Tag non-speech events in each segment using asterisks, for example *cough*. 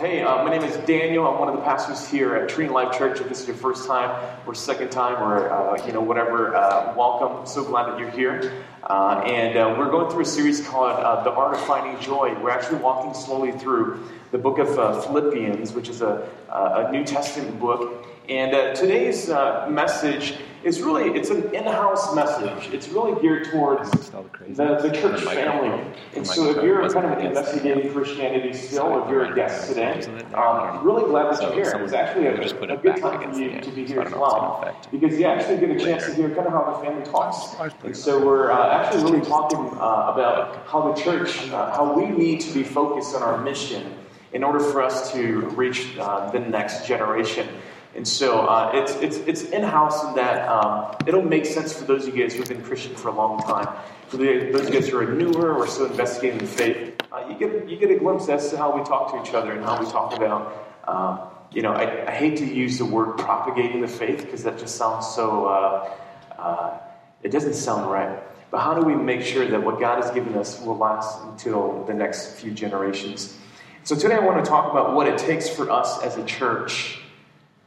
Hey, uh, my name is Daniel. I'm one of the pastors here at Trinity Life Church. If this is your first time or second time or uh, you know whatever, uh, welcome. So glad that you're here. Uh, and uh, we're going through a series called uh, "The Art of Finding Joy." We're actually walking slowly through the book of Philippians, which is a, a New Testament book. And today's message is really it's an in-house message. It's really geared towards the, the church family. And so if you're kind of investigating Christianity still, if you're a guest today, um, really glad that you're here. It's actually a, a good time for you to be here as well, because you actually get a chance to hear kind of how the family talks. And so we're uh, actually really talking uh, about how the church, uh, how we need to be focused on our mission in order for us to reach uh, the next generation. And so uh, it's, it's, it's in house in that um, it'll make sense for those of you guys who've been Christian for a long time. For those of you guys who are newer or still investigating the faith, uh, you, get, you get a glimpse as to how we talk to each other and how we talk about. Um, you know, I, I, hate to use the word propagating the faith because that just sounds so, uh, uh, it doesn't sound right. But how do we make sure that what God has given us will last until the next few generations? So today I want to talk about what it takes for us as a church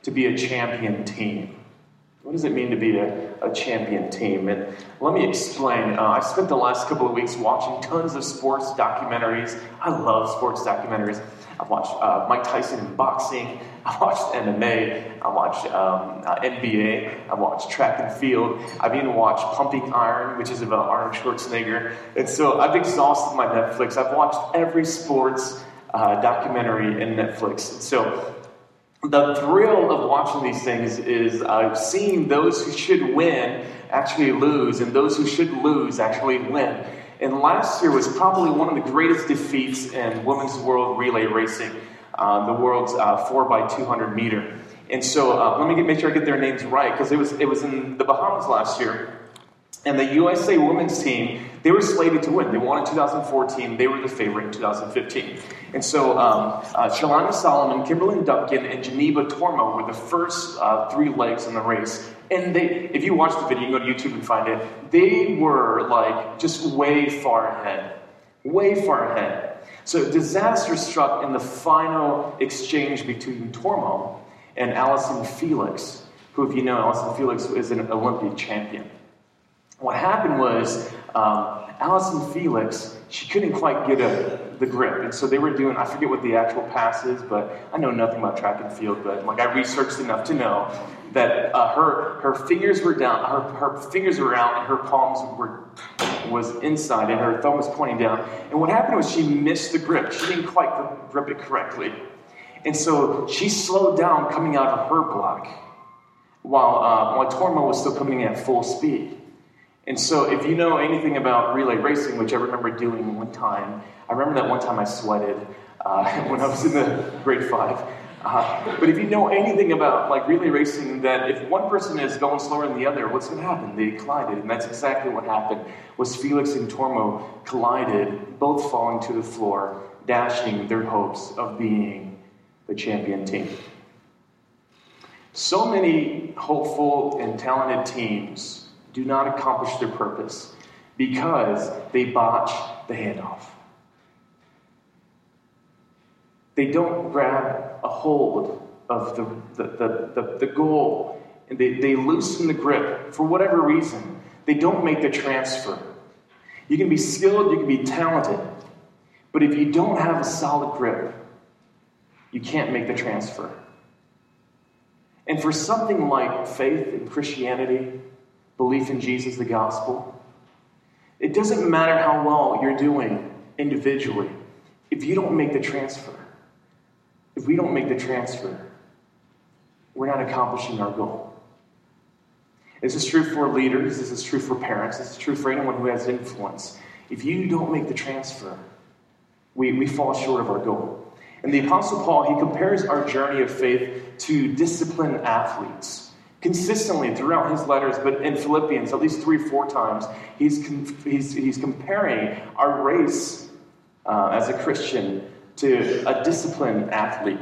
to be a champion team. What does it mean to be a, a champion team? And let me explain. Uh, I spent the last couple of weeks watching tons of sports documentaries. I love sports documentaries. I've watched uh, Mike Tyson in boxing. *laughs* I watched MMA. I watched um, uh, NBA. I watched track and field. I've even watched Pumping Iron, which is about Arnold Schwarzenegger. And so I've exhausted my Netflix. I've watched every sports uh, documentary in Netflix. And so the thrill of watching these things is uh, seeing those who should win actually lose, and those who should lose actually win. And last year was probably one of the greatest defeats in women's world relay racing, uh, the world's uh, 4 by 200 meter. And so uh, let me get, make sure I get their names right, because it was, it was in the Bahamas last year. And the USA women's team, they were slated to win. They won in 2014. They were the favorite in 2015. And so um, uh, Shalonda Solomon, Kimberly Duncan, and Jeneba Tarmoh were the first uh, three legs in the race. And they, if you watch the video, you can go to YouTube and find it. They were like just way far ahead, way far ahead. So disaster struck in the final exchange between Tarmoh and Allyson Felix, who, if you know, Allyson Felix is an Olympic champion. What happened was um, Allyson Felix, she couldn't quite get a, the grip. And so they were doing, I forget what the actual pass is, but I know nothing about track and field, but like I researched enough to know that uh, her, her fingers were down, her, her fingers were out, and her palms were was inside, and her thumb was pointing down. And what happened was she missed the grip. She didn't quite grip it correctly. And so she slowed down coming out of her block while, uh, while Tarmoh was still coming in at full speed. And so, if you know anything about relay racing, which I remember doing one time, I remember that one time I sweated uh, *laughs* when I was in the grade five. Uh, but if you know anything about like relay racing, that if one person is going slower than the other, what's going to happen? They collided, and that's exactly what happened. Was Felix and Tarmoh collided, both falling to the floor, dashing their hopes of being the champion team. So many hopeful and talented teams do not accomplish their purpose because they botch the handoff. They don't grab a hold of the, the, the, the, goal and they, they loosen the grip for whatever reason. They don't make the transfer. You can be skilled, you can be talented, but if you don't have a solid grip, you can't make the transfer. And for something like faith and Christianity, belief in Jesus, the gospel. It doesn't matter how well you're doing individually if you don't make the transfer. If we don't make the transfer, we're not accomplishing our goal. This is true for leaders, this is true for parents, this is true for anyone who has influence. If you don't make the transfer, we, we fall short of our goal. And the Apostle Paul, he compares our journey of faith to disciplined athletes consistently throughout his letters, but in Philippians, at least three four times, he's, he's, he's comparing our race uh, as a Christian to a disciplined athlete.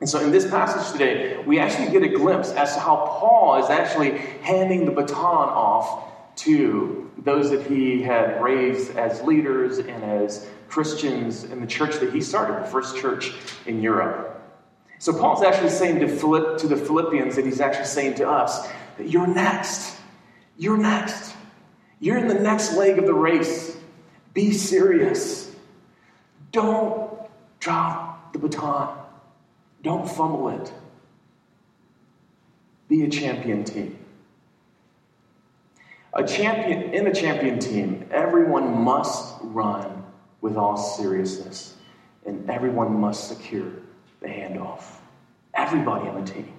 And so in this passage today, we actually get a glimpse as to how Paul is actually handing the baton off to those that he had raised as leaders and as Christians in the church that he started, the first church in Europe. So Paul's actually saying to, Philipp, to the Philippians that he's actually saying to us that you're next. You're next. You're in the next leg of the race. Be serious. Don't drop the baton. Don't fumble it. Be a champion team. A champion in a champion team, everyone must run with all seriousness, and everyone must secure the handoff. Everybody on the team.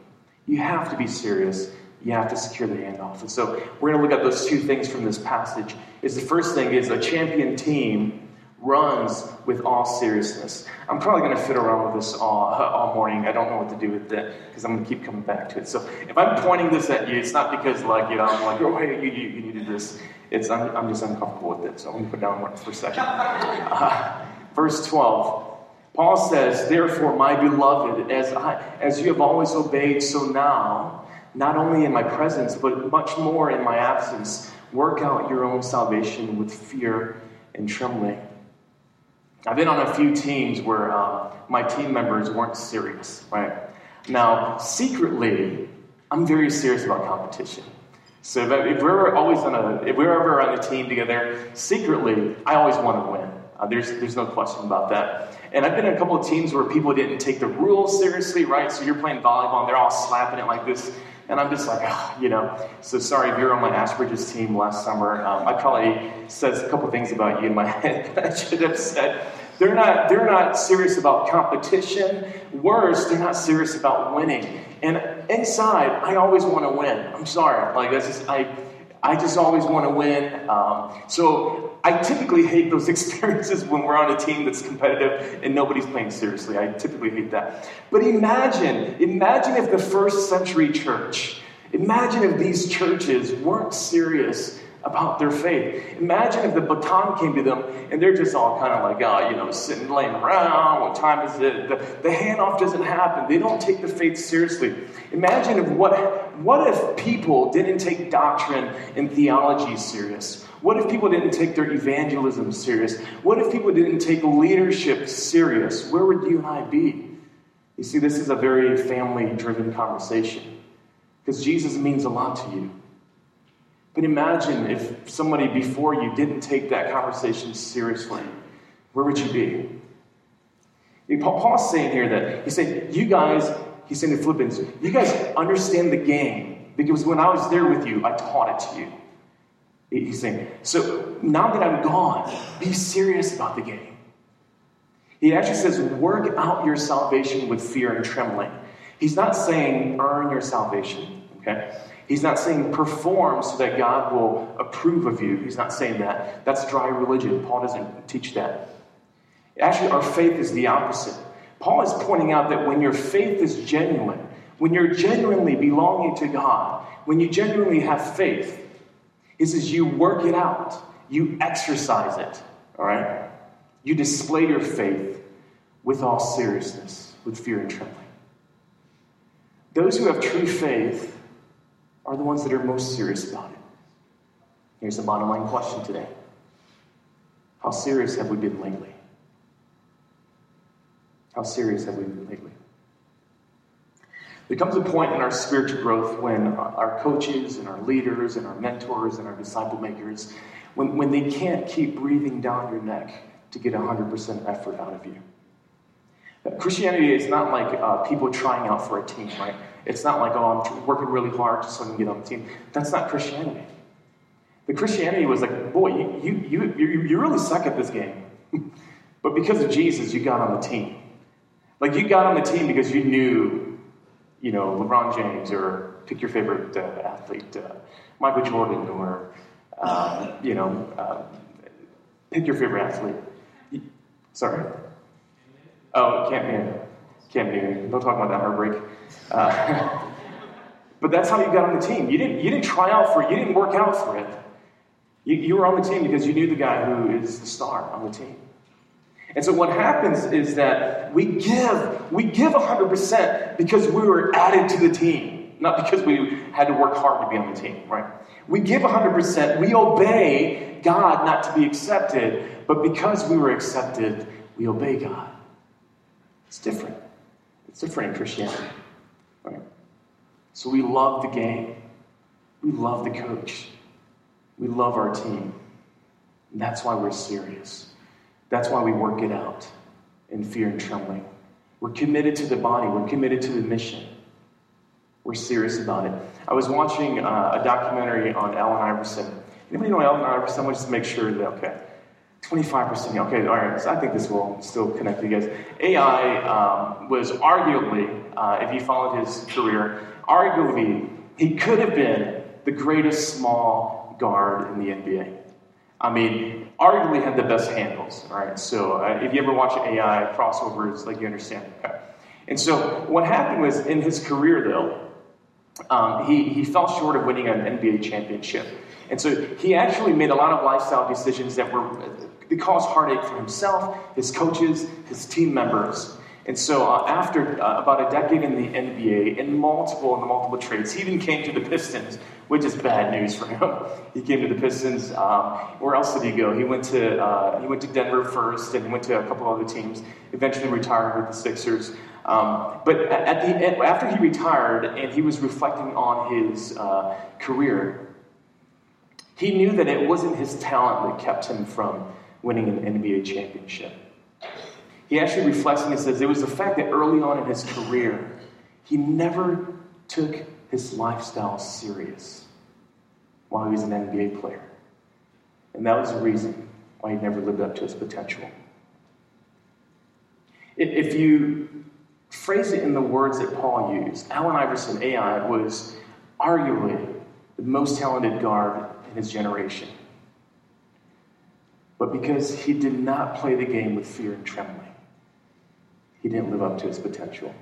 You have to be serious. You have to secure the handoff. And so we're going to look at those two things from this passage. Is the first thing is a champion team runs with all seriousness. I'm probably going to fit around with this all, all morning. I don't know what to do with it because I'm going to keep coming back to it. So if I'm pointing this at you, it's not because like you know I'm like oh hey you, you, you needed this. It's I'm, I'm just uncomfortable with it. So I'm going to put down one for a second. *laughs* Uh, verse 12. Paul says, Therefore, my beloved, as, I, as you have always obeyed, so now, not only in my presence, but much more in my absence, work out your own salvation with fear and trembling. I've been on a few teams where uh, my team members weren't serious, right? Now, secretly, I'm very serious about competition. So if, if we're always on a, if we're ever on a team together, secretly, I always want to win. Uh, there's, there's no question about that. And I've been in a couple of teams where people didn't take the rules seriously, right? So you're playing volleyball and they're all slapping it like this. And I'm just like, oh, you know. So sorry if you're on my Ashbridges team last summer. Um, I probably said a couple things about you in my *laughs* head that I should have said. They're not, they're not serious about competition. Worse, they're not serious about winning. And inside, I always want to win. I'm sorry. Like, that's just, I, I just always want to win. Um, so I typically hate those *laughs* experiences when we're on a team that's competitive and nobody's playing seriously. I typically hate that. But imagine, imagine if the first century church, imagine if these churches weren't serious about their faith. Imagine if the baton came to them and they're just all kind of like, oh, you know, sitting, laying around. What time is it? The, the handoff doesn't happen. They don't take the faith seriously. Imagine if what, what if people didn't take doctrine and theology serious? What if people didn't take their evangelism serious? What if people didn't take leadership serious? Where would you and I be? You see, this is a very family driven conversation because Jesus means a lot to you. Imagine if somebody before you didn't take that conversation seriously. Where would you be? Paul's saying here that he's saying, you guys, he's saying to Philippians, you guys understand the game because when I was there with you, I taught it to you. He's saying, so now that I'm gone, be serious about the game. He actually says, work out your salvation with fear and trembling. He's not saying earn your salvation, okay? He's not saying perform so that God will approve of you. He's not saying that. That's dry religion. Paul doesn't teach that. Actually, our faith is the opposite. Paul is pointing out that when your faith is genuine, when you're genuinely belonging to God, when you genuinely have faith, he says you work it out, you exercise it, all right? You display your faith with all seriousness, with fear and trembling. Those who have true faith are the ones that are most serious about it. Here's the bottom line question today How serious have we been lately? How serious have we been lately? There comes a point in our spiritual growth when our coaches and our leaders and our mentors and our disciple makers, when, when they can't keep breathing down your neck to get 100% effort out of you. Christianity is not like uh, people trying out for a team, right? It's not like, oh, I'm working really hard just so I can get on the team. That's not Christianity. The Christianity was like, boy, you, you, you, you, really suck at this game. *laughs* but because of Jesus, you got on the team. Like, you got on the team because you knew, you know, LeBron James or pick your favorite uh, athlete, uh, Michael Jordan, or, uh, you know, uh, pick your favorite athlete. Sorry? Oh, can't be. Can't be. Here. Don't talk about that heartbreak. Uh, *laughs* but that's how you got on the team. You didn't, you didn't try out for it, you didn't work out for it. You, you were on the team because you knew the guy who is the star on the team. And so what happens is that we give, we give 100% because we were added to the team. not because we had to work hard to be on the team, right? We give 100%. We obey God not to be accepted, but because we were accepted, we obey God. It's different. It's different in Christianity, right? So we love the game. We love the coach. We love our team. And that's why we're serious. That's why we work it out in fear and trembling. We're committed to the body, we're committed to the mission. We're serious about it. I was watching uh, a documentary on Allen Iverson. Anybody know Allen Iverson? I just to make sure that, okay. 25%. Okay, all right. So I think this will still connect you guys. AI um, was arguably, uh, if you followed his career, arguably, he could have been the greatest small guard in the NBA. I mean, arguably had the best handles. Right. So uh, if you ever watch AI crossovers, like you understand. Okay. And so what happened was in his career, though, um, he, he fell short of winning an NBA championship. And so he actually made a lot of lifestyle decisions that were they caused heartache for himself, his coaches, his team members. And so, uh, after uh, about a decade in the NBA, in multiple in the multiple trades, he even came to the Pistons, which is bad news for him. *laughs* he came to the Pistons. Um, where else did he go? He went to uh, he went to Denver first, and he went to a couple other teams. Eventually, retired with the Sixers. Um, but at the end, after he retired, and he was reflecting on his uh, career, he knew that it wasn't his talent that kept him from winning an NBA championship. He actually reflects and he says it was the fact that early on in his career, he never took his lifestyle serious while he was an NBA player. And that was the reason why he never lived up to his potential. If you phrase it in the words that Paul used, Allen Iverson, AI, was arguably the most talented guard in his generation. But because he did not play the game with fear and trembling, he didn't live up to his potential.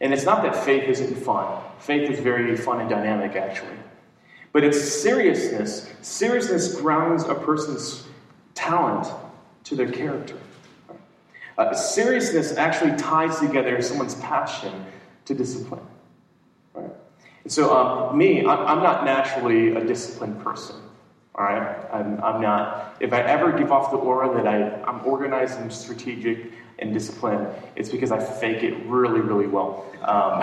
And it's not that faith isn't fun. Faith is very fun and dynamic, actually. But it's seriousness. Seriousness grounds a person's talent to their character. Uh, seriousness actually ties together someone's passion to discipline. So, um, me, I'm, not naturally a disciplined person. All right? I'm, I'm not, if I ever give off the aura that I, I'm organized and strategic and disciplined, it's because I fake it really, really well. Um, *laughs*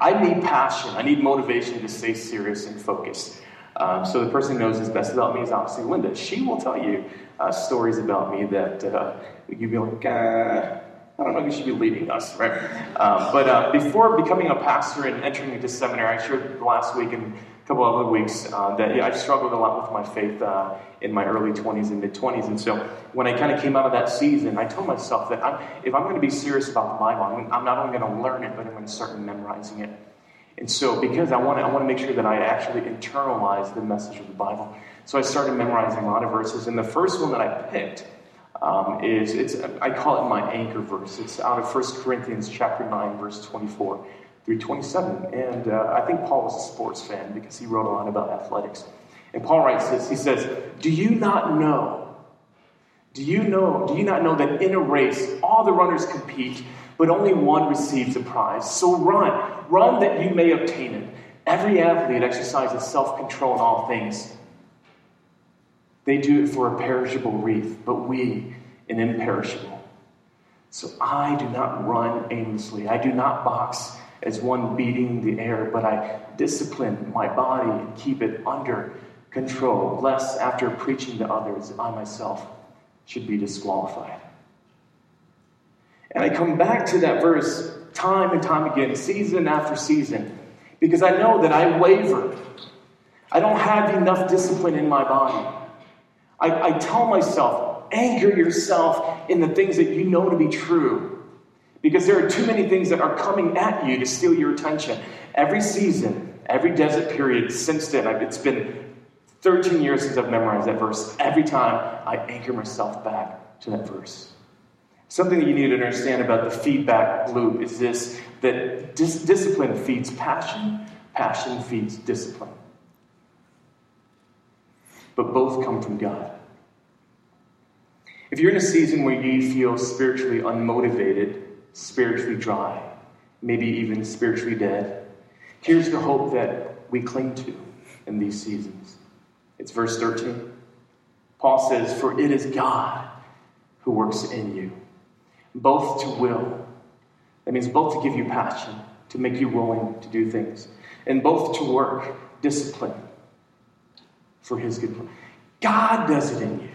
I need passion, I need motivation to stay serious and focused. Um, so the person who knows this best about me is obviously Linda. She will tell you uh, stories about me that uh, you'd be like, uh, I don't know if you should be leading us, right? Um, but uh, before becoming a pastor and entering into seminary, I shared last week and a couple other weeks uh, that yeah, I struggled a lot with my faith uh, in my early 20s and mid 20s. And so when I kind of came out of that season, I told myself that I'm, if I'm going to be serious about the Bible, I'm, I'm not only going to learn it, but I'm going to start memorizing it. And so because I want to, I want to make sure that I actually internalize the message of the Bible. So I started memorizing a lot of verses. And the first one that I picked um, is, it's, I call it my anchor verse. It's out of 1 Corinthians chapter 9, verse 24 through 27. And uh, I think Paul was a sports fan because he wrote a lot about athletics. And Paul writes this he says, Do you not know? Do you know? Do you not know that in a race all the runners compete, but only one receives a prize? So run, run that you may obtain it. Every athlete exercises self control in all things. They do it for a perishable wreath, but we an imperishable. So I do not run aimlessly. I do not box as one beating the air, but I discipline my body and keep it under control, lest after preaching to others, I myself should be disqualified. And I come back to that verse time and time again, season after season, because I know that I waver. I don't have enough discipline in my body. I, I tell myself, anchor yourself in the things that you know to be true because there are too many things that are coming at you to steal your attention. Every season, every desert period since then, it's been 13 years since I've memorized that verse. Every time I anchor myself back to that verse. Something that you need to understand about the feedback loop is this that dis- discipline feeds passion, passion feeds discipline. But both come from God. If you're in a season where you feel spiritually unmotivated, spiritually dry, maybe even spiritually dead. Here's the hope that we cling to in these seasons. It's verse 13. Paul says, For it is God who works in you, both to will. That means both to give you passion, to make you willing to do things, and both to work, discipline for his good plan. God does it in you.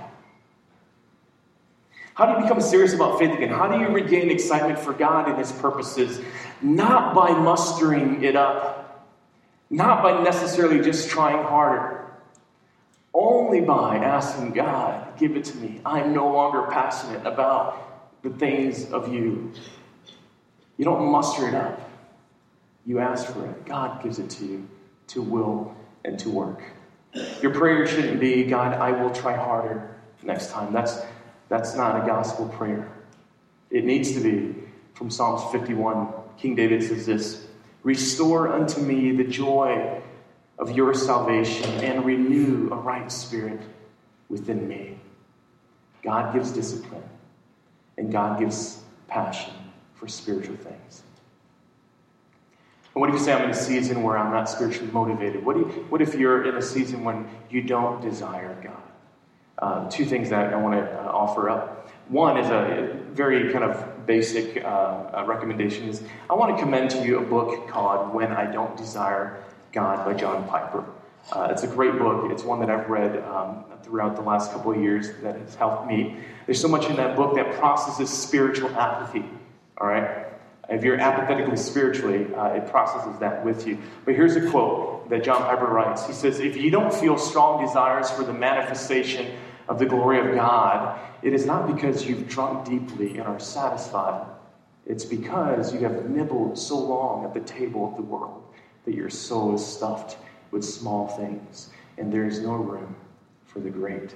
How do you become serious about faith again? How do you regain excitement for God and His purposes? Not by mustering it up, not by necessarily just trying harder, only by asking God, give it to me. I'm no longer passionate about the things of you. You don't muster it up, you ask for it. God gives it to you to will and to work. Your prayer shouldn't be, God, I will try harder next time. That's, that's not a gospel prayer. It needs to be from Psalms 51. King David says this Restore unto me the joy of your salvation and renew a right spirit within me. God gives discipline, and God gives passion for spiritual things. And what if you say I'm in a season where I'm not spiritually motivated? What, you, what if you're in a season when you don't desire God? Uh, two things that I want to uh, offer up. One is a very kind of basic uh, uh, recommendation is I want to commend to you a book called When I Don't Desire God by John Piper. Uh, it's a great book. It's one that I've read um, throughout the last couple of years that has helped me. There's so much in that book that processes spiritual apathy. All right? If you're apathetically spiritually, uh, it processes that with you. But here's a quote that John Piper writes He says, If you don't feel strong desires for the manifestation of the glory of God, it is not because you've drunk deeply and are satisfied. It's because you have nibbled so long at the table of the world that your soul is stuffed with small things, and there is no room for the great.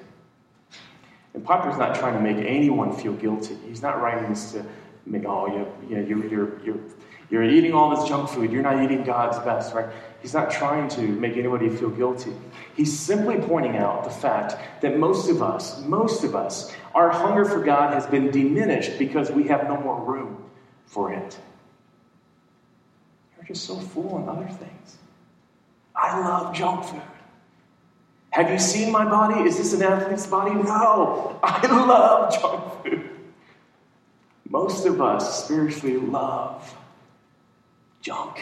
And Piper's not trying to make anyone feel guilty. He's not writing this to make, oh, yeah, yeah you're, you're, you're, you're eating all this junk food. You're not eating God's best, right? He's not trying to make anybody feel guilty. He's simply pointing out the fact that most of us, most of us, our hunger for God has been diminished because we have no more room for it. You're just so full on other things. I love junk food. Have you seen my body? Is this an athlete's body? No. I love junk food. Most of us spiritually love junk.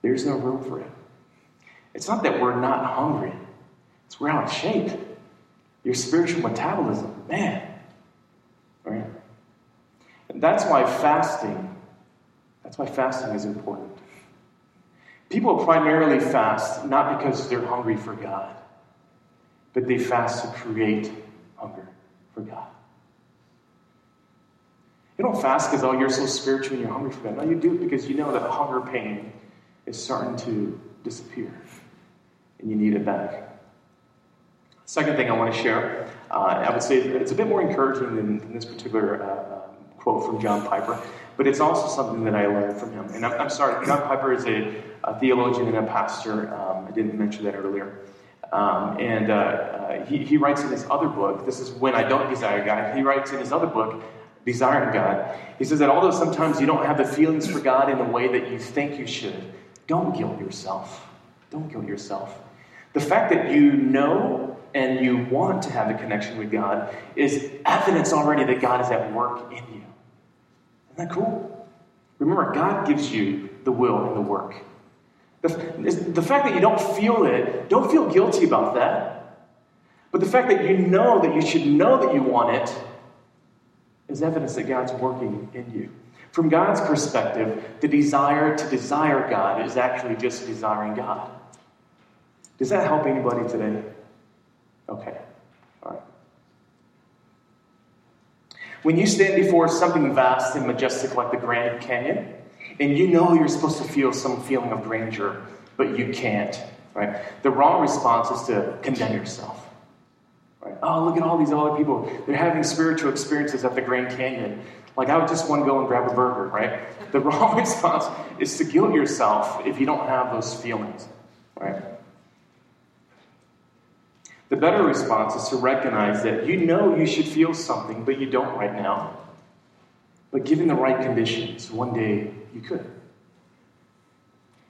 There's no room for it. It's not that we're not hungry, it's we're out of shape. Your spiritual metabolism, man. Right? And that's why fasting, that's why fasting is important. People primarily fast not because they're hungry for God, but they fast to create hunger for God. You don't fast because, oh, you're so spiritual and you're hungry for God. No, you do it because you know that hunger pain is starting to disappear and you need it back. Second thing I want to share, uh, I would say it's a bit more encouraging than, than this particular uh, um, quote from John Piper, but it's also something that I learned from him. And I'm, I'm sorry, John Piper is a, a, theologian and a pastor. Um, I didn't mention that earlier. Um, and uh, uh, he, he writes in his other book, this is When I Don't Desire God, he writes in his other book, Desiring God, he says that although sometimes you don't have the feelings for God in the way that you think you should, don't guilt yourself. Don't guilt yourself. The fact that you know and you want to have a connection with God is evidence already that God is at work in you. Isn't that cool? Remember, God gives you the will and the work. The, the fact that you don't feel it, don't feel guilty about that. But the fact that you know that you should know that you want it is evidence that God's working in you. From God's perspective, the desire to desire God is actually just desiring God. Does that help anybody today? Okay. All right. When you stand before something vast and majestic like the Grand Canyon, and you know you're supposed to feel some feeling of grandeur, but you can't, right? The wrong response is to condemn yourself. Oh, look at all these other people. They're having spiritual experiences at the Grand Canyon. Like, I would just want to go and grab a burger, right? The *laughs* wrong response is to guilt yourself if you don't have those feelings, right? The better response is to recognize that you know you should feel something, but you don't right now. But given the right conditions, one day You could.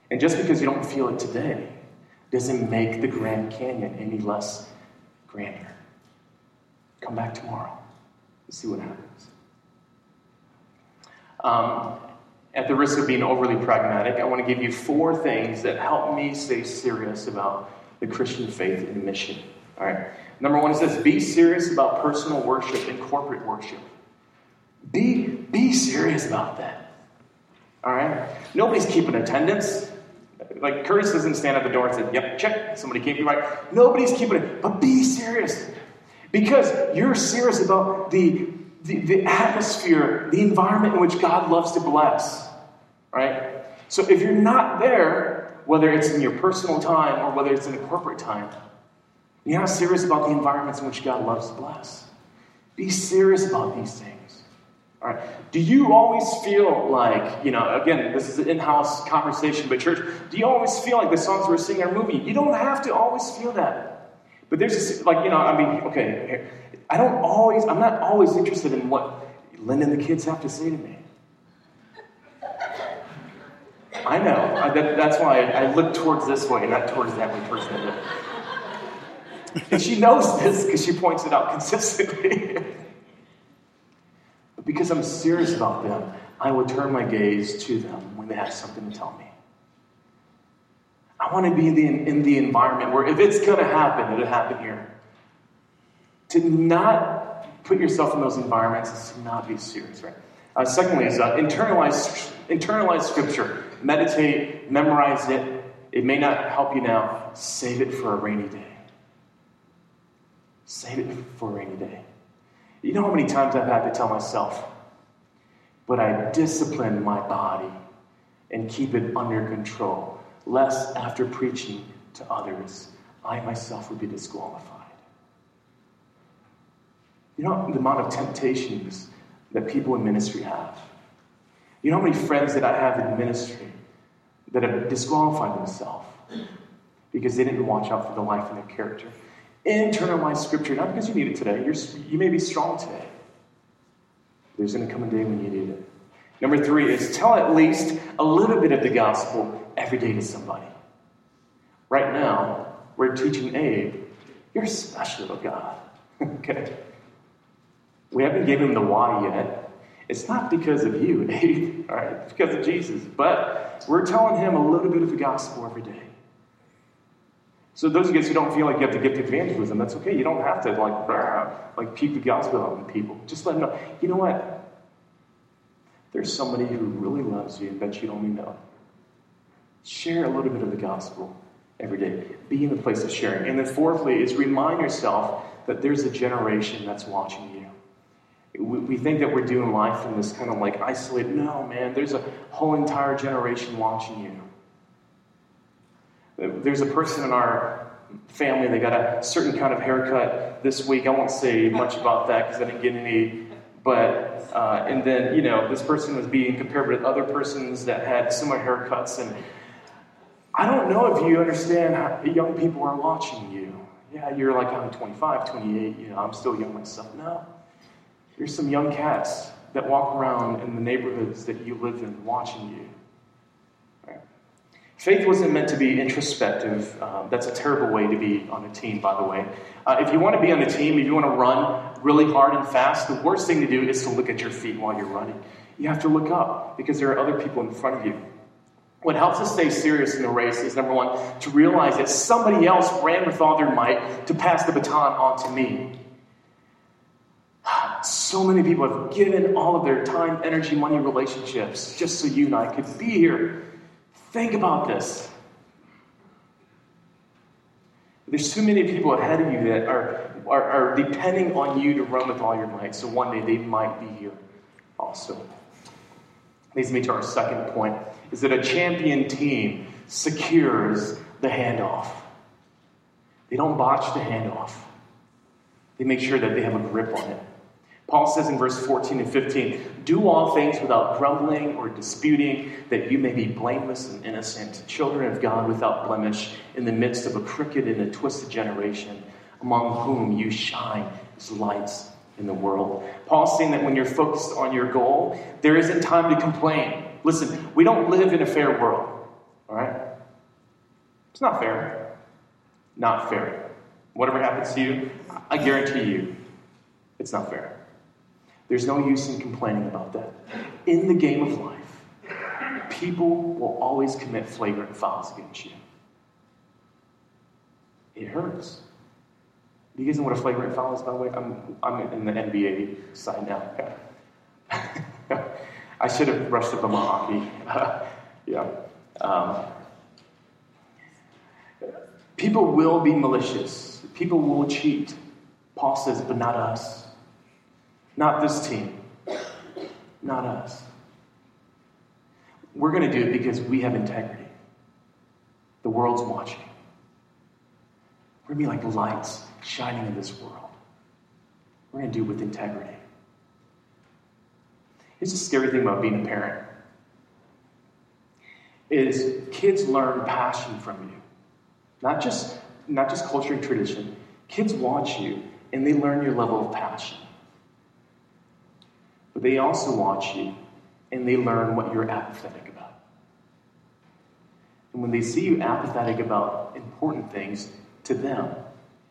And just because you don't feel it today doesn't make the Grand Canyon any less grander. Come back tomorrow see what happens. Um, at the risk of being overly pragmatic, I want to give you four things that help me stay serious about the Christian faith and mission. All right. Number one is this be serious about personal worship and corporate worship. Be, be serious about that. All right? Nobody's keeping attendance. Like Curtis doesn't stand at the door and say, Yep, check. Somebody came right. Nobody's keeping it. But be serious. Because you're serious about the, the, the atmosphere, the environment in which God loves to bless. Right? So if you're not there, whether it's in your personal time or whether it's in a corporate time, you're not serious about the environments in which God loves to bless. Be serious about these things. All right. Do you always feel like, you know, again, this is an in house conversation, but church, do you always feel like the songs we're singing are moving? You don't have to always feel that. But there's this, like, you know, I mean, okay, I don't always, I'm not always interested in what Lynn and the kids have to say to me. I know. I, that, that's why I, I, look towards this way, not towards that way personally. And she knows this because she points it out *laughs* consistently. but because I'm serious about them, I will turn my gaze to them when they have something to tell me. I want to be in the, in the environment where if it's going to happen, it'll happen here. To not put yourself in those environments is to not be serious, right? Uh, secondly, is uh, internalize, internalize scripture. Meditate, memorize it. It may not help you now. Save it for a rainy day. Save it for a rainy day. You know how many times I've had to tell myself, but I discipline my body and keep it under control, lest after preaching to others, I myself would be disqualified. You know the amount of temptations that people in ministry have. You know how many friends that I have in ministry that have disqualified themselves because they didn't watch out for the life and their character. Internalize Scripture, not because you need it today. You're, you may be strong today. There's going to come a day when you need it. Number three is tell at least a little bit of the gospel every day to somebody. Right now, we're teaching Abe, you're special to God. *laughs* okay? We haven't given him the why yet. It's not because of you, *laughs* Abe, all right? It's because of Jesus. But we're telling him a little bit of the gospel every day. So those of you guys who don't feel like you have to give gift evangelism, that's okay. You don't have to like *laughs* like peek the gospel out on people. Just let them know. You know what? There's somebody who really loves you bet you don't even know. Share a little bit of the gospel every day. Be in the place of sharing. And then fourthly is remind yourself that there's a generation that's watching you. We think that we're doing life in this kind of like isolated. No, man, there's a whole entire generation watching you. There's a person in our family they got a certain kind of haircut this week. I won't say much about that because I didn't get any. But, uh, and then, you know, this person was being compared with other persons that had similar haircuts. And I don't know if you understand how young people are watching you. Yeah, you're like, I'm 25, 28, you know, I'm still young myself. No. There's some young cats that walk around in the neighborhoods that you live in watching you. Faith wasn't meant to be introspective. Um, that's a terrible way to be on a team, by the way. Uh, if you want to be on a team, if you want to run really hard and fast, the worst thing to do is to look at your feet while you're running. You have to look up because there are other people in front of you. What helps us stay serious in the race is number one, to realize that somebody else ran with all their might to pass the baton on to me. So many people have given all of their time, energy, money, relationships just so you and I could be here Think about this. There's too many people ahead of you that are, are, are, depending on you to run with all your might. So one day they might be here also. Leads me to our second point is that a champion team secures the handoff. They don't botch the handoff. They make sure that they have a grip on it. Paul says in verse 14 and 15, Do all things without grumbling or disputing, that you may be blameless and innocent, children of God without blemish, in the midst of a crooked and a twisted generation, among whom you shine as lights in the world. Paul's saying that when you're focused on your goal, there isn't time to complain. Listen, we don't live in a fair world, all right? It's not fair. Not fair. Whatever happens to you, I guarantee you, it's not fair. There's no use in complaining about that. In the game of life, people will always commit flagrant fouls against you. It hurts. Do you guys know what a flagrant foul is, by the way? I'm, I'm in the NBA side now. *laughs* I should have brushed up on my hockey. *laughs* yeah. Um, people will be malicious. People will cheat. Paul says, but not us. Not this team. Not us. We're going to do it because we have integrity. The world's watching. We're going to be like lights shining in this world. We're going to do it with integrity. It's the scary thing about being a parent is kids learn passion from you. Not just, not just culture and tradition. Kids watch you and they learn your level of passion. They also watch you and they learn what you're apathetic about. And when they see you apathetic about important things to them,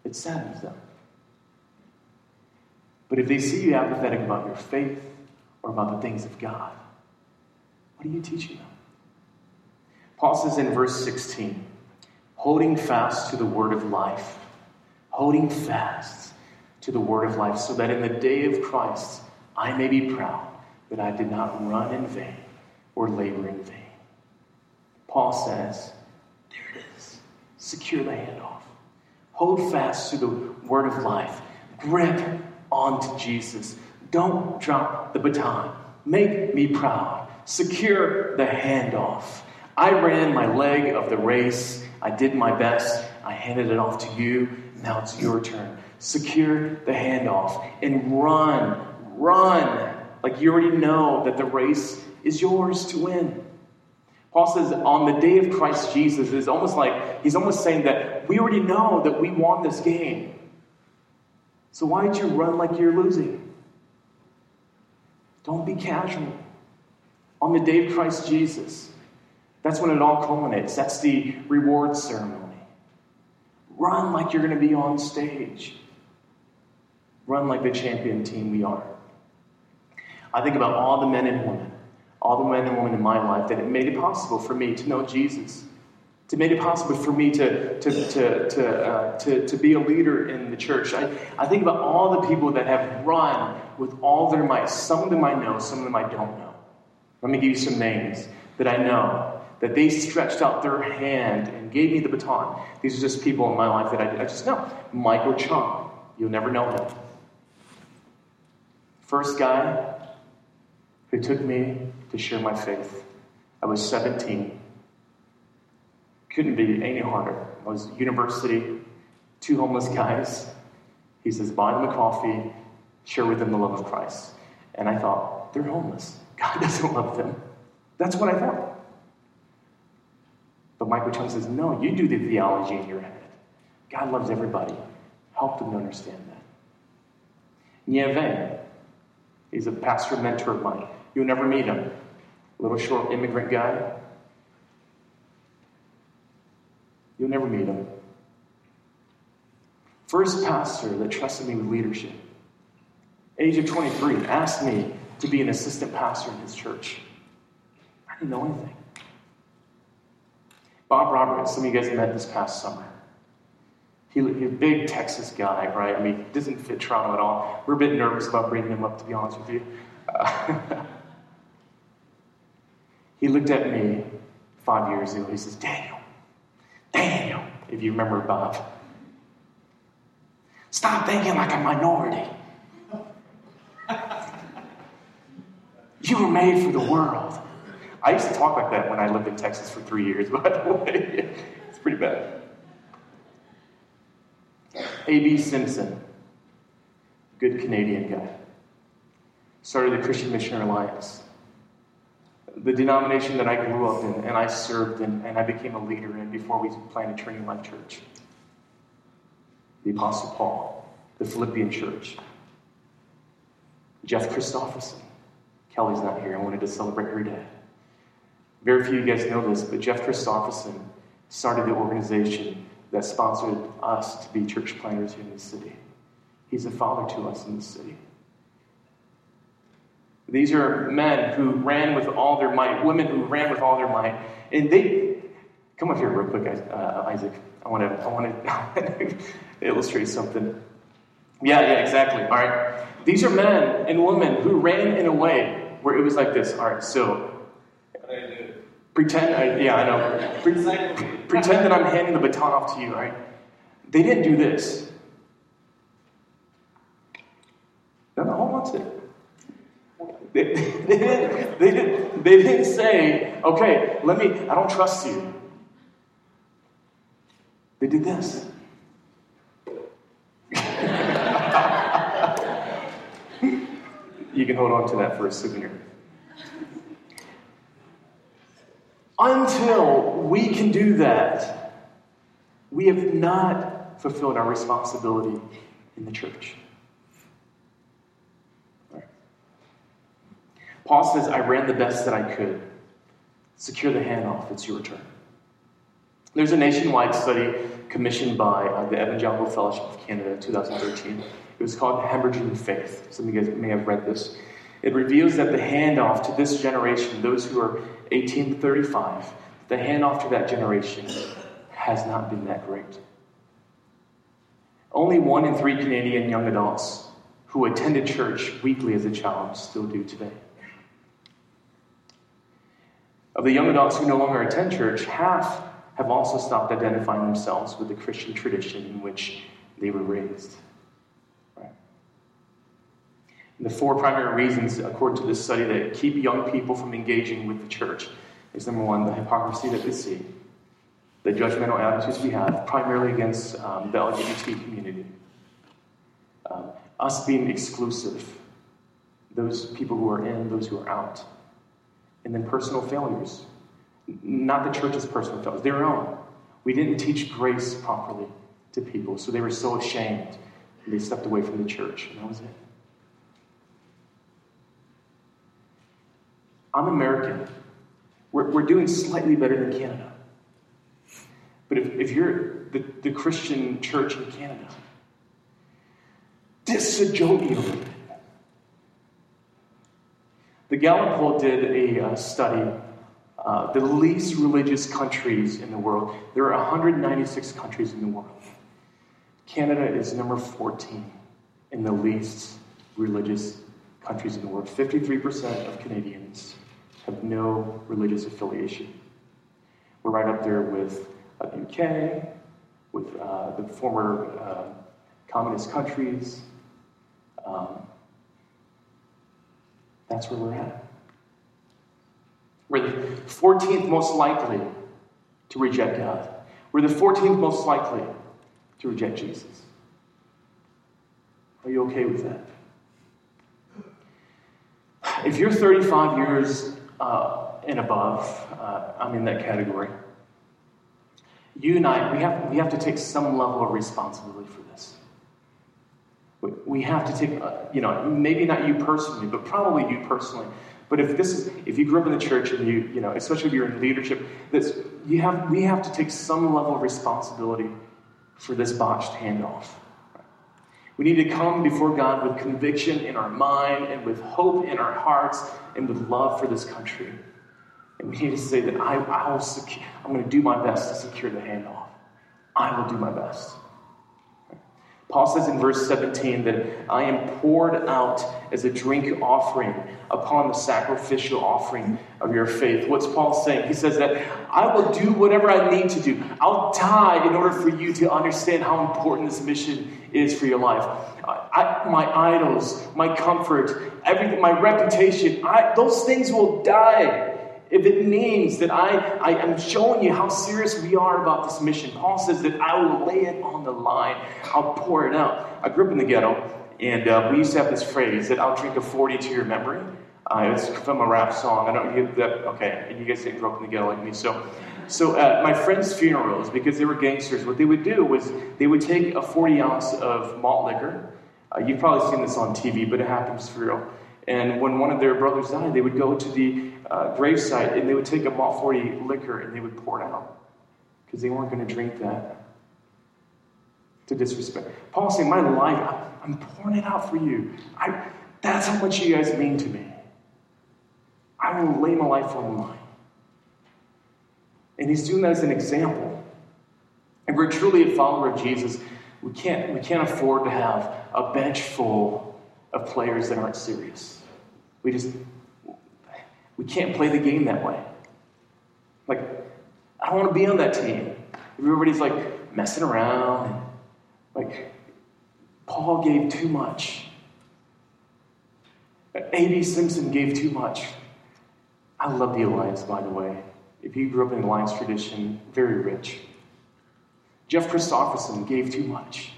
it saddens them. But if they see you apathetic about your faith or about the things of God, what are you teaching them? Paul says in verse 16, holding fast to the word of life, holding fast to the word of life, so that in the day of Christ I may be proud that I did not run in vain or labor in vain. Paul says, there it is. Secure the handoff. Hold fast to the word of life. Grip onto Jesus. Don't drop the baton. Make me proud. Secure the handoff. I ran my leg of the race. I did my best. I handed it off to you. Now it's your turn. Secure the handoff and run, run like you already know that the race is yours to win. Paul says on the day of Christ Jesus, it's almost like he's almost saying that we already know that we won this game. So why don't you run like you're losing? Don't be casual. On the day of Christ Jesus, that's when it all culminates. That's the reward ceremony. Run like you're going to be on stage. Run like the champion team we are. I think about all the men and women all the men and women in my life that it made it possible for me to know Jesus. To made it possible for me to, to, to, to, uh, to, to be a leader in the church. I, I think about all the people that have run with all their might. Some of them I know, some of them I don't know. Let me give you some names that I know that they stretched out their hand and gave me the baton. These are just people in my life that I, I just know. Michael Chung, you'll never know him. First guy who took me to share my faith. I was 17. Couldn't be any harder. I was university, two homeless guys. He says, buy them a coffee, share with them the love of Christ. And I thought, they're homeless. *laughs* God doesn't love them. That's what I thought. But Michael Chung says, no, you do the theology in your head. God loves everybody. Help them to understand that. Nye he's a pastor mentor of mine. You'll never meet him little short immigrant guy. You'll never meet him. First pastor that trusted me with leadership. Age of 23, asked me to be an assistant pastor in his church. I didn't know anything. Bob Roberts, some of you guys met this past summer. He, he's a big Texas guy, right? I mean, he doesn't fit Toronto at all. We're a bit nervous about bringing him up, to be honest with you. Uh, *laughs* He looked at me five years ago. He says, Daniel, Daniel, if you remember Bob, stop thinking like a minority. You were made for the world. I used to talk like that when I lived in Texas for three years, *laughs* by the way. It's pretty bad. A.B. Simpson, good Canadian guy, started the Christian Missionary Alliance the denomination that I grew up in and I served in and I became a leader in before we planted Trinity Life Church. The Apostle Paul, the Philippian church, Jeff Christopherson. Kelly's not here. I wanted to celebrate her dad. Very few of you guys know this, but Jeff Christopherson started the organization that sponsored us to be church planters here in the city. He's a father to us in the city. These are men who ran with all their might, women who ran with all their might, and they come up here real quick, uh, Isaac. I want to I want to *laughs* illustrate something. Yeah, yeah, exactly. All right, these are men and women who ran in a way where it was like this. All right, so pretend. I, yeah, I know. Pre- pretend that I'm handing the baton off to you. Right? They didn't do this. No, no, to it. They, they, didn't, they, didn't, they didn't say, okay, let me, I don't trust you. They did this. *laughs* you can hold on to that for a souvenir. Until we can do that, we have not fulfilled our responsibility in the church. Paul says, I ran the best that I could. Secure the handoff, it's your turn. There's a nationwide study commissioned by uh, the Evangelical Fellowship of Canada in 2013. It was called Hemorrhaging Faith. Some of you guys may have read this. It reveals that the handoff to this generation, those who are 18 to 35, the handoff to that generation has not been that great. Only one in three Canadian young adults who attended church weekly as a child still do today. Of the young adults who no longer attend church, half have also stopped identifying themselves with the Christian tradition in which they were raised. The four primary reasons, according to this study, that keep young people from engaging with the church is number one, the hypocrisy that we see, the judgmental attitudes we have, primarily against um, the LGBT community, um, us being exclusive, those people who are in, those who are out and then personal failures. Not the church's personal failures, their own. We didn't teach grace properly to people, so they were so ashamed. They stepped away from the church, and that was it. I'm American. We're, we're doing slightly better than Canada. But if, if you're the, the Christian church in Canada, joke the Gallup poll did a uh, study, uh, the least religious countries in the world. There are 196 countries in the world. Canada is number 14 in the least religious countries in the world. 53% of Canadians have no religious affiliation. We're right up there with uh, the UK, with uh, the former uh, communist countries. Um, that's where we're at. We're the 14th most likely to reject God. We're the 14th most likely to reject Jesus. Are you okay with that? If you're 35 years uh, and above, uh, I'm in that category. You and I, we have, we have to take some level of responsibility for this. We have to take, uh, you know, maybe not you personally, but probably you personally. But if this is, if you grew up in the church and you, you know, especially if you're in leadership, this, you have, we have to take some level of responsibility for this botched handoff. We need to come before God with conviction in our mind and with hope in our hearts and with love for this country. And we need to say that I, I will secure, I'm going to do my best to secure the handoff. I will do my best. Paul says in verse 17 that I am poured out as a drink offering upon the sacrificial offering of your faith. What's Paul saying? He says that I will do whatever I need to do. I'll die in order for you to understand how important this mission is for your life. I, my idols, my comfort, everything, my reputation, I, those things will die if it means that I, I am showing you how serious we are about this mission, Paul says that I will lay it on the line. I'll pour it out. I grew up in the ghetto, and uh, we used to have this phrase that I'll drink a 40 to your memory. Uh, it's from a rap song. I don't get that. Okay, and you guys didn't grow up in the ghetto like me. So, so at my friends' funerals, because they were gangsters, what they would do was they would take a 40 ounce of malt liquor. Uh, you've probably seen this on TV, but it happens for real And when one of their brothers died, they would go to the uh, gravesite and they would take a Malt 40 liquor and they would pour it out because they weren't going to drink that to disrespect. Paul saying, My life, I'm pouring it out for you. I, that's how much you guys mean to me. I will lay my life on the line. And he's doing that as an example. And we're truly a follower of Jesus. We can't, we can't afford to have a bench full of players that aren't serious. We just, we can't play the game that way. Like, I don't want to be on that team. Everybody's like messing around. Like, Paul gave too much. A.B. Simpson gave too much. I love the Alliance, by the way. If you grew up in the Alliance tradition, very rich. Jeff Christopherson gave too much.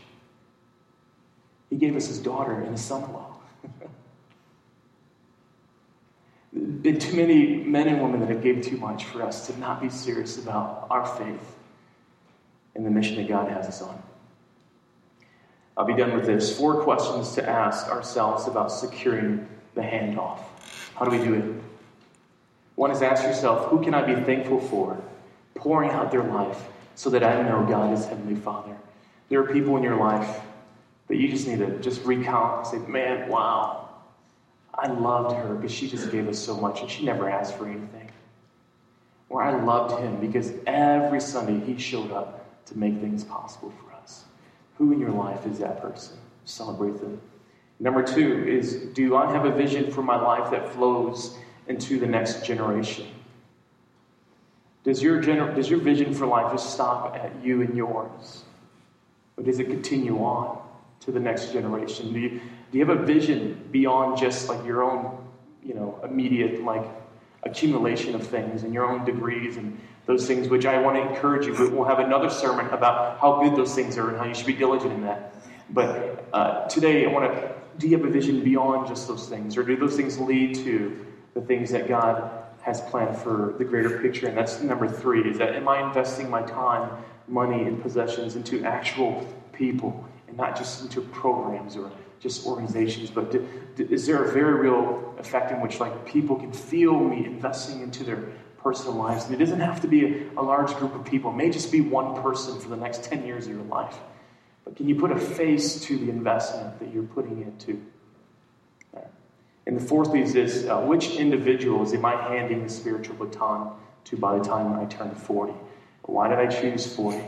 He gave us his daughter and his son in law. been *laughs* too many men and women that have gave too much for us to not be serious about our faith and the mission that God has us on. I'll be done with this. Four questions to ask ourselves about securing the handoff. How do we do it? One is ask yourself, who can I be thankful for pouring out their life so that I know God is Heavenly Father? There are people in your life that you just need to just recount and say, man, wow, I loved her because she just gave us so much and she never asked for anything. Or I loved him because every Sunday he showed up to make things possible for us. Who in your life is that person? Celebrate them. Number two is do I have a vision for my life that flows into the next generation? Does your, gener- does your vision for life just stop at you and yours? Or does it continue on to the next generation? Do you, do you have a vision beyond just like your own, you know, immediate like accumulation of things and your own degrees and those things, which I want to encourage you. We'll have another sermon about how good those things are and how you should be diligent in that. But uh, today, I want to do you have a vision beyond just those things? Or do those things lead to the things that God has planned for the greater picture? And that's number three is that am I investing my time, money, and possessions into actual people and not just into programs or just organizations, but do, do, is there a very real effect in which like people can feel me investing into their personal lives? And it doesn't have to be a, a large group of people. It may just be one person for the next 10 years of your life. But can you put a face to the investment that you're putting into? And the fourth is this uh, which individuals am I handing the spiritual baton to by the time I turn 40? Why did I choose 40?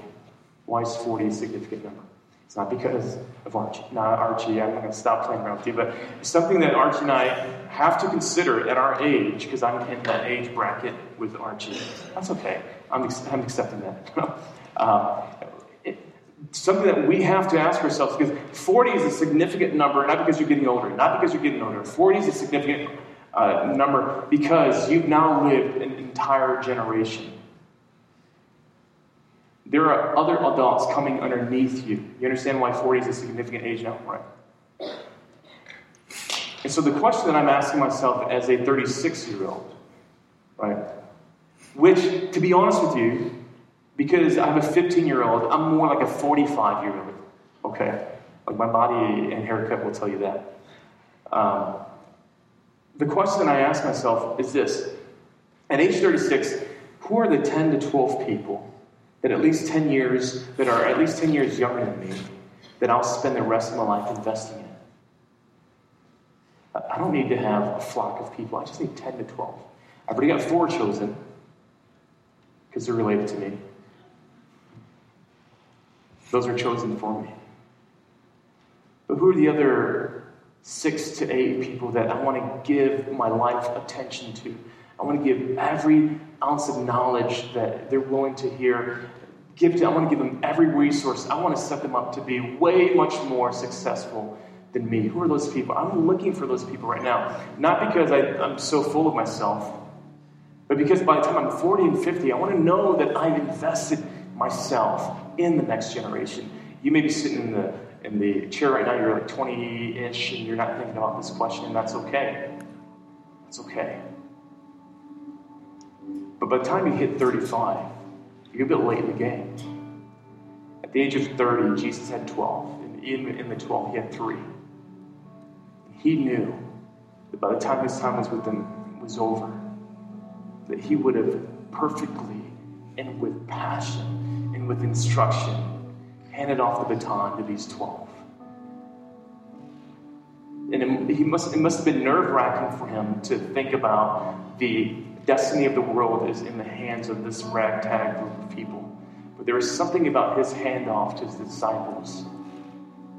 Why is 40 a significant number? It's not because of Archie. Not Archie, I'm not going to stop playing around with you, but it's something that Archie and I have to consider at our age, because I'm in that age bracket with Archie. That's okay. I'm, I'm accepting that. *laughs* um, something that we have to ask ourselves, because 40 is a significant number, not because you're getting older, not because you're getting older. 40 is a significant uh, number because you've now lived an entire generation. There are other adults coming underneath you. You understand why 40 is a significant age now, right? And so the question that I'm asking myself as a 36 year old, right? Which, to be honest with you, because I'm a 15 year old, I'm more like a 45 year old, okay? Like my body and haircut will tell you that. Um, the question I ask myself is this At age 36, who are the 10 to 12 people that at least 10 years, that are at least 10 years younger than me, that I'll spend the rest of my life investing in. I don't need to have a flock of people. I just need 10 to 12. I've already got four chosen because they're related to me. Those are chosen for me. But who are the other six to eight people that I want to give my life attention to? I want to give every ounce of knowledge that they're willing to hear. Give to, I want to give them every resource. I want to set them up to be way much more successful than me. Who are those people? I'm looking for those people right now. Not because I, I'm so full of myself, but because by the time I'm 40 and 50, I want to know that I've invested myself in the next generation. You may be sitting in the in the chair right now, you're like 20 ish, and you're not thinking about this question, and that's okay. That's okay. But by the time you hit 35, you're a bit late in the game. At the age of 30, Jesus had 12. And in, in the 12, he had three. He knew that by the time his time was with them was over, that he would have perfectly and with passion and with instruction handed off the baton to these 12. And it, he must, it must have been nerve wracking for him to think about the destiny of the world is in the hands of this ragtag group of people. But there is something about his handoff to his disciples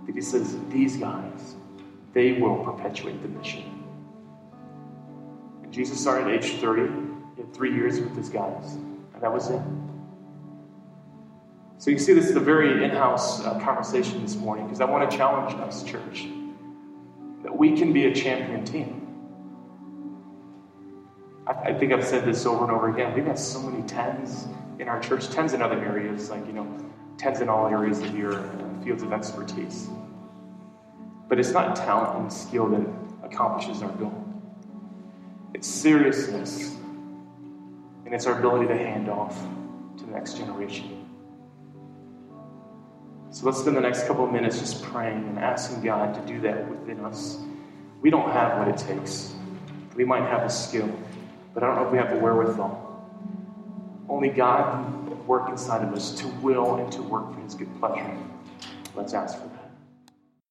that he says, These guys, they will perpetuate the mission. And Jesus started at age 30. He had three years with his guys, and that was it. So you see, this is a very in house uh, conversation this morning because I want to challenge us, church that we can be a champion team. I, think I've said this over and over again. We've got so many tens in our church, tens in other areas, like, you know, tens in all areas of your fields of expertise. But it's not talent and skill that accomplishes our goal. It's seriousness, and it's our ability to hand off to the next generation. So let's spend the next couple of minutes just praying and asking God to do that within us. We don't have what it takes. We might have a skill, but I don't know if we have the wherewithal. Only God can work inside of us to will and to work for His good pleasure. Let's ask for.